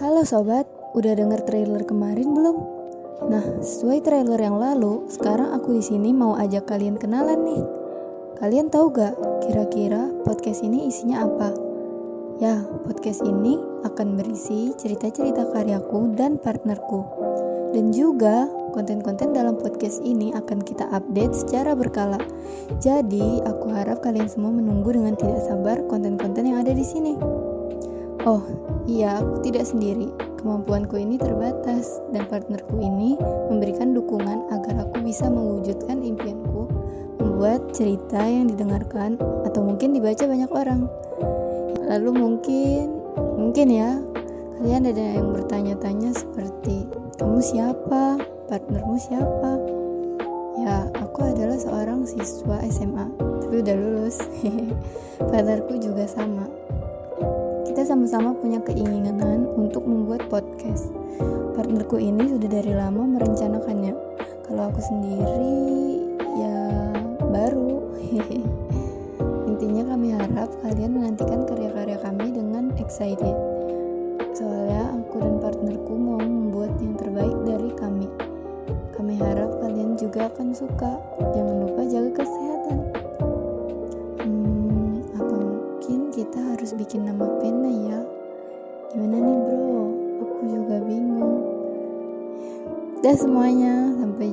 Halo sobat, udah denger trailer kemarin belum? Nah, sesuai trailer yang lalu, sekarang aku di sini mau ajak kalian kenalan nih. Kalian tahu gak kira-kira podcast ini isinya apa? Ya, podcast ini akan berisi cerita-cerita karyaku dan partnerku. Dan juga konten-konten dalam podcast ini akan kita update secara berkala. Jadi, aku harap kalian semua menunggu dengan tidak sabar konten-konten yang ada di sini. Oh, iya, aku tidak sendiri. Kemampuanku ini terbatas dan partnerku ini memberikan dukungan agar aku bisa mewujudkan impianku membuat cerita yang didengarkan atau mungkin dibaca banyak orang. Lalu mungkin mungkin ya kalian ada yang bertanya-tanya seperti kamu siapa? Partnermu siapa? Ya, aku adalah seorang siswa SMA, tapi udah lulus. Partnerku juga sama. Kita sama-sama punya keinginan untuk membuat podcast. Partnerku ini sudah dari lama merencanakannya. Kalau aku sendiri ya baru. Intinya kami harap kalian menantikan karya-karya kami dengan excited. Soalnya aku dan partnerku mau membuat yang terbaik dari kami. Kami harap kalian juga akan suka. Jangan lupa jaga kesehatan. Kita harus bikin nama pena ya? Gimana nih bro? Aku juga bingung. Dah semuanya, sampai.